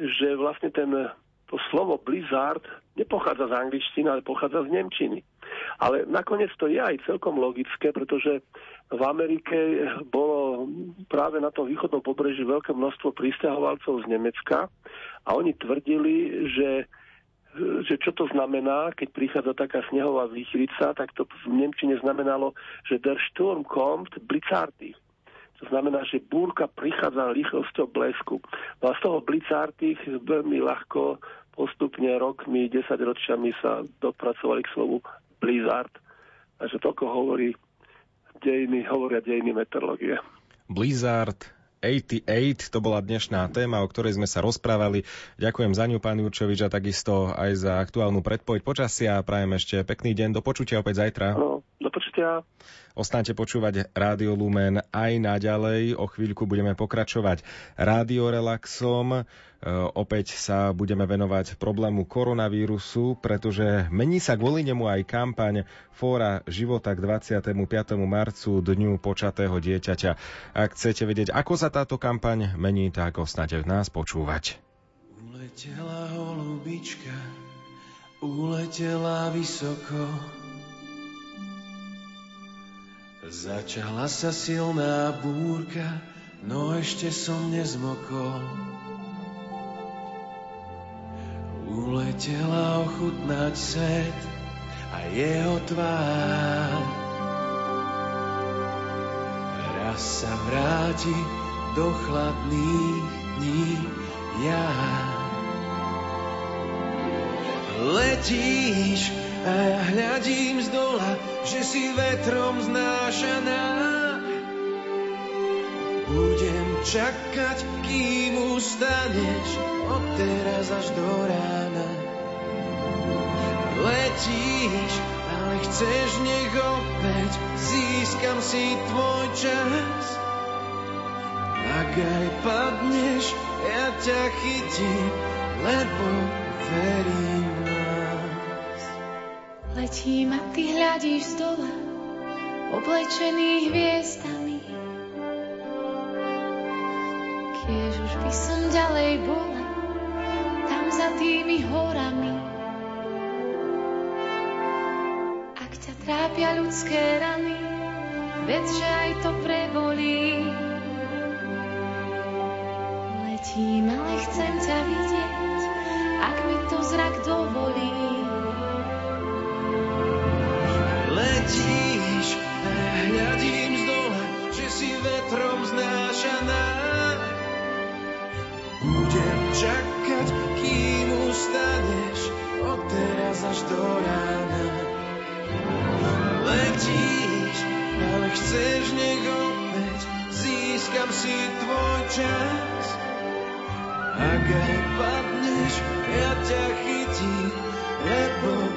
že vlastne ten, to slovo blizzard nepochádza z angličtiny, ale pochádza z nemčiny. Ale nakoniec to je aj celkom logické, pretože v Amerike bolo práve na tom východnom pobreží veľké množstvo pristahovalcov z Nemecka a oni tvrdili, že že čo to znamená, keď prichádza taká snehová výchrica, tak to v Nemčine znamenalo, že der Sturm kommt blitzartig. To znamená, že búrka prichádza rýchlosťou blesku. No a z toho blitzartig veľmi ľahko postupne rokmi, desaťročiami sa dopracovali k slovu blizzard. Takže toľko hovorí dejiny, hovoria dejiny meteorológie. Blizzard, 88, to bola dnešná téma, o ktorej sme sa rozprávali. Ďakujem za ňu, pán Jurčovič, a takisto aj za aktuálnu predpoveď počasia. Prajem ešte pekný deň. Do počutia opäť zajtra. No, do počutia. Ostaňte počúvať Rádio Lumen aj naďalej. O chvíľku budeme pokračovať Relaxom. E, opäť sa budeme venovať problému koronavírusu, pretože mení sa kvôli nemu aj kampaň Fóra života k 25. marcu, Dňu počatého dieťaťa. Ak chcete vedieť, ako sa táto kampaň mení, tak osnate v nás počúvať. Uletela holubička, uletela vysoko, Začala sa silná búrka, no ešte som nezmokol. Uletela ochutnať svet a jeho tvár. Raz sa vráti do chladných dní ja. Letíš a ja hľadím z dola, že si vetrom znášaná. Budem čakať, kým ustaneš od teraz až do rána. Letíš, ale chceš nech opäť získam si tvoj čas. Ak aj padneš, ja ťa chytím, lebo verím nás. Letím a ty hľadíš z dola, oblečený hviezdami. Kiež už by som ďalej bola, tam za tými horami. Ak ťa trápia ľudské rany, vedz, že aj to prebolí. Letím, ale chcem lebo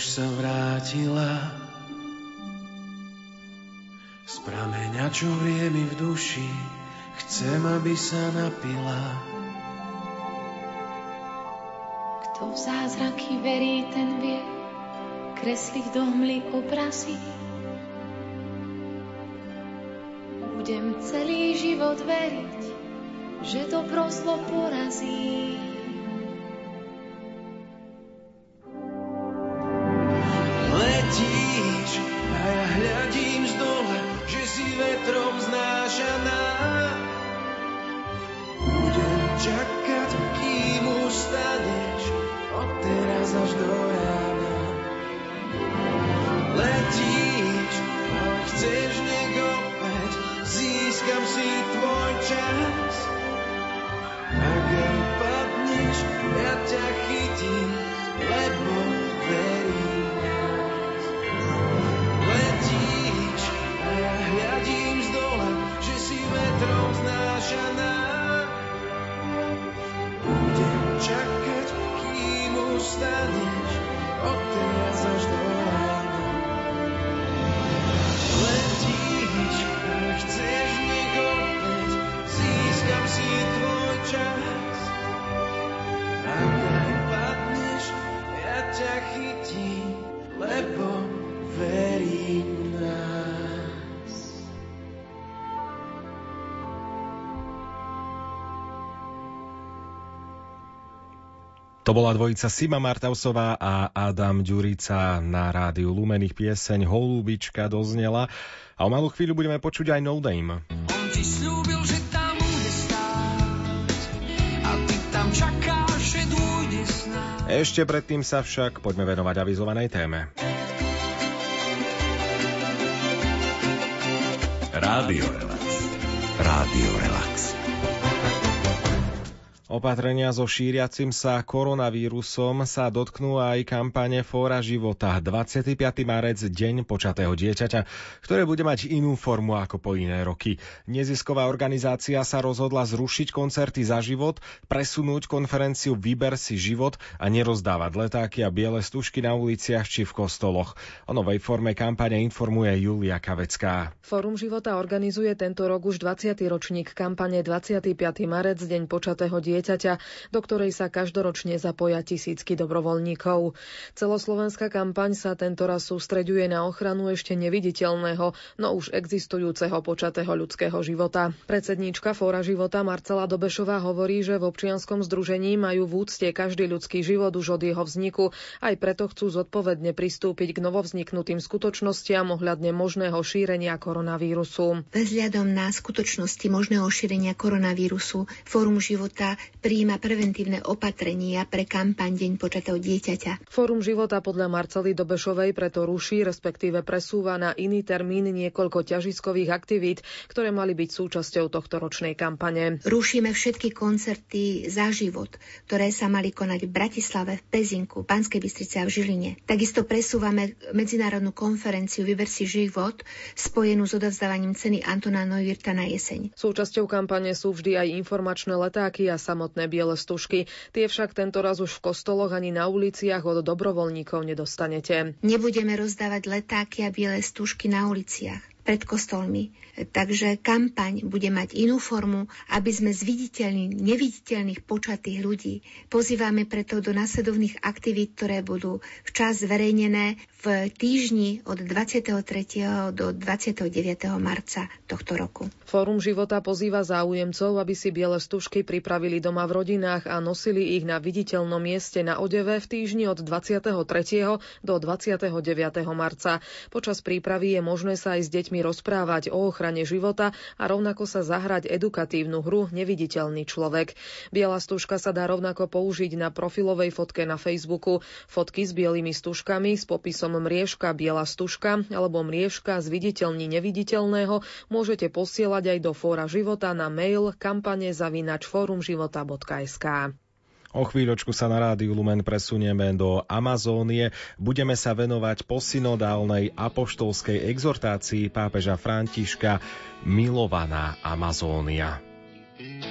už sa vrátila. Z prameňa, čo vrie mi v duši, chcem, aby sa napila. Kto v zázraky verí, ten vie kresliť do hmly obrazy. Budem celý život veriť, že dobro zlo porazí. To bola dvojica Sima Martausová a Adam Ďurica na rádiu Lumených pieseň Holúbička doznela a o malú chvíľu budeme počuť aj No Name. On ti slúbil, že tam bude stáť a ty tam čakáš, že dôjde snáď. Ešte predtým sa však poďme venovať avizovanej téme. Rádio Relax. Rádio Relax. Opatrenia so šíriacim sa koronavírusom sa dotknú aj kampane Fóra života 25. marec Deň počatého dieťaťa, ktoré bude mať inú formu ako po iné roky. Nezisková organizácia sa rozhodla zrušiť koncerty za život, presunúť konferenciu Vyber si život a nerozdávať letáky a biele stužky na uliciach či v kostoloch. O novej forme kampane informuje Julia Kavecká. Fórum života organizuje tento rok už 20. ročník kampane 25. marec Deň počatého dieťaťa dieťaťa, do ktorej sa každoročne zapoja tisícky dobrovoľníkov. Celoslovenská kampaň sa tento raz sústreďuje na ochranu ešte neviditeľného, no už existujúceho počatého ľudského života. Predsedníčka Fóra života Marcela Dobešová hovorí, že v občianskom združení majú v úcte každý ľudský život už od jeho vzniku, aj preto chcú zodpovedne pristúpiť k novovzniknutým skutočnostiam ohľadne možného šírenia koronavírusu. Vzhľadom na skutočnosti možného šírenia koronavírusu Fórum života príjima preventívne opatrenia pre kampaň Deň počatého dieťaťa. Fórum života podľa Marcely Dobešovej preto ruší, respektíve presúva na iný termín niekoľko ťažiskových aktivít, ktoré mali byť súčasťou tohto ročnej kampane. Rušíme všetky koncerty za život, ktoré sa mali konať v Bratislave, v Pezinku, Banskej Bystrici a v Žiline. Takisto presúvame medzinárodnú konferenciu Vyber si život spojenú s odovzdávaním ceny Antona Neuwirta na jeseň. Súčasťou kampane sú vždy aj informačné letáky a samotné biele stužky. Tie však tento raz už v kostoloch ani na uliciach od dobrovoľníkov nedostanete. Nebudeme rozdávať letáky a biele stužky na uliciach pred kostolmi. Takže kampaň bude mať inú formu, aby sme zviditeľní neviditeľných počatých ľudí. Pozývame preto do následovných aktivít, ktoré budú včas zverejnené v týždni od 23. do 29. marca tohto roku. Fórum života pozýva záujemcov, aby si biele stužky pripravili doma v rodinách a nosili ich na viditeľnom mieste na odeve v týždni od 23. do 29. marca. Počas prípravy je možné sa aj s deťmi rozprávať o ochrane života a rovnako sa zahrať edukatívnu hru Neviditeľný človek. Biela stužka sa dá rovnako použiť na profilovej fotke na Facebooku. Fotky s bielými stužkami s popisom mriežka biela stužka alebo mriežka z viditeľní neviditeľného môžete posielať aj do Fóra života na mail kampane zavinač forumživota.sk. O chvíľočku sa na rádiu Lumen presunieme do Amazónie. Budeme sa venovať posynodálnej apoštolskej exhortácii pápeža Františka Milovaná Amazónia. Nikto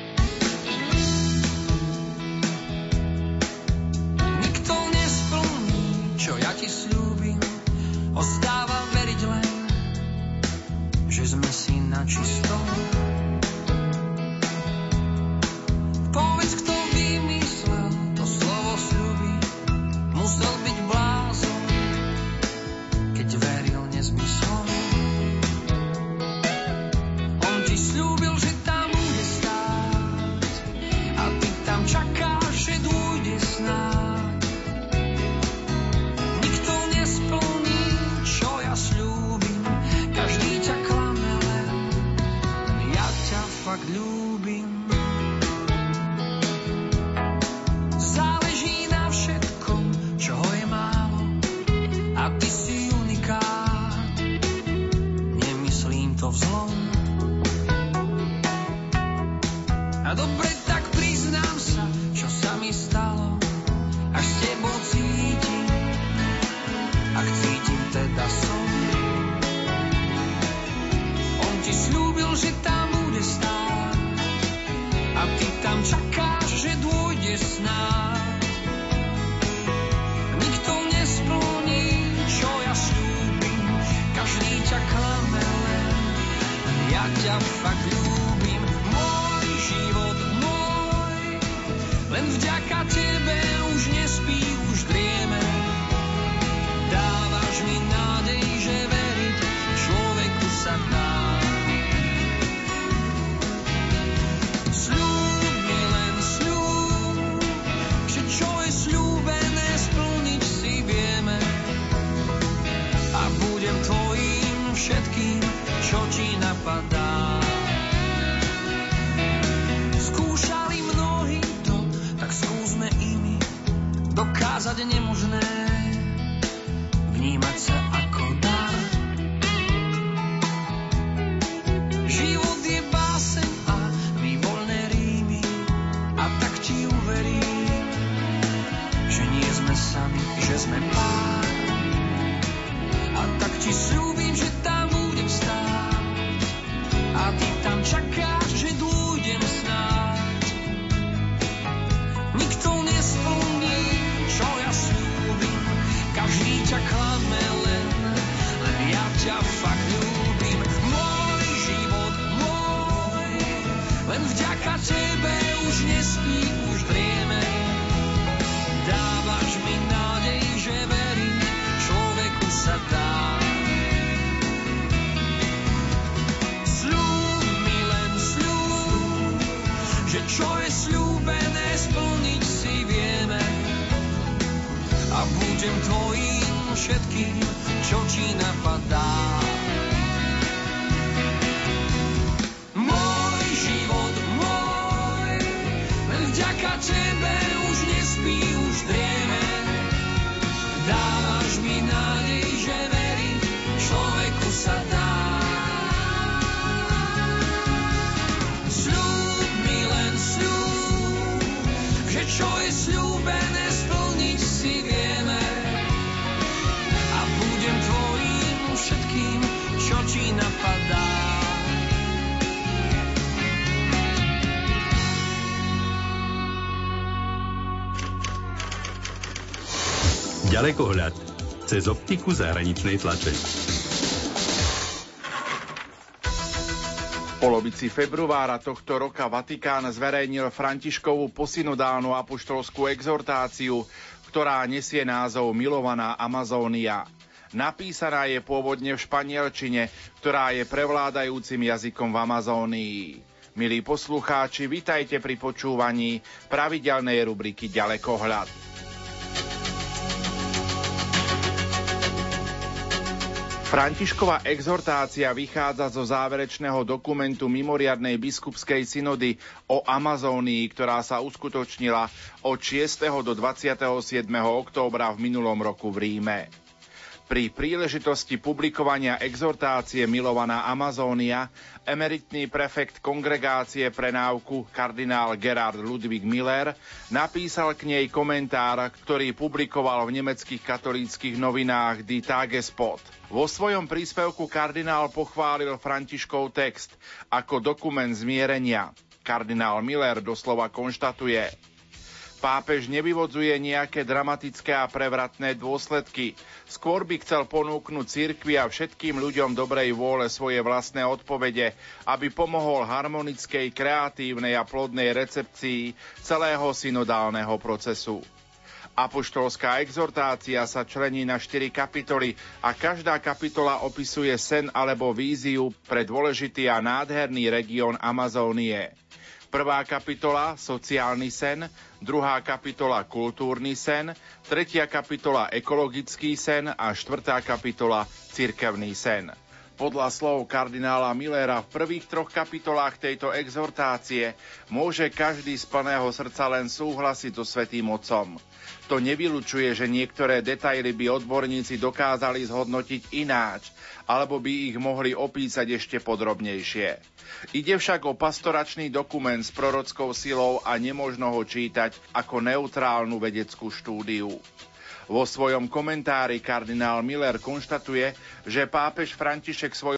ti budem tvojím všetkým, čo ti napadá. Ďalekohľad cez optiku zahraničnej tlače. V polovici februára tohto roka Vatikán zverejnil Františkovú posynodálnu apoštolskú exhortáciu, ktorá nesie názov Milovaná Amazónia. Napísaná je pôvodne v španielčine, ktorá je prevládajúcim jazykom v Amazónii. Milí poslucháči, vitajte pri počúvaní pravidelnej rubriky Ďalekohľad. Františková exhortácia vychádza zo záverečného dokumentu mimoriadnej biskupskej synody o Amazónii, ktorá sa uskutočnila od 6. do 27. októbra v minulom roku v Ríme. Pri príležitosti publikovania exhortácie Milovaná Amazónia emeritný prefekt kongregácie pre náuku kardinál Gerard Ludwig Miller napísal k nej komentár, ktorý publikoval v nemeckých katolíckých novinách Die Tagespot. Vo svojom príspevku kardinál pochválil Františkov text ako dokument zmierenia. Kardinál Miller doslova konštatuje, Pápež nevyvodzuje nejaké dramatické a prevratné dôsledky. Skôr by chcel ponúknuť cirkvi a všetkým ľuďom dobrej vôle svoje vlastné odpovede, aby pomohol harmonickej, kreatívnej a plodnej recepcii celého synodálneho procesu. Apoštolská exhortácia sa člení na štyri kapitoly a každá kapitola opisuje sen alebo víziu pre dôležitý a nádherný región Amazónie. Prvá kapitola sociálny sen, druhá kapitola kultúrny sen, tretia kapitola ekologický sen. A štvrtá kapitola cirkevný sen. Podľa slov kardinála Millera v prvých troch kapitolách tejto exhortácie môže každý z plného srdca len súhlasiť so Svetým Otcom. To nevylučuje, že niektoré detaily by odborníci dokázali zhodnotiť ináč, alebo by ich mohli opísať ešte podrobnejšie. Ide však o pastoračný dokument s prorockou silou a nemožno ho čítať ako neutrálnu vedeckú štúdiu. Vo svojom komentári kardinál Miller konštatuje, že pápež František svoj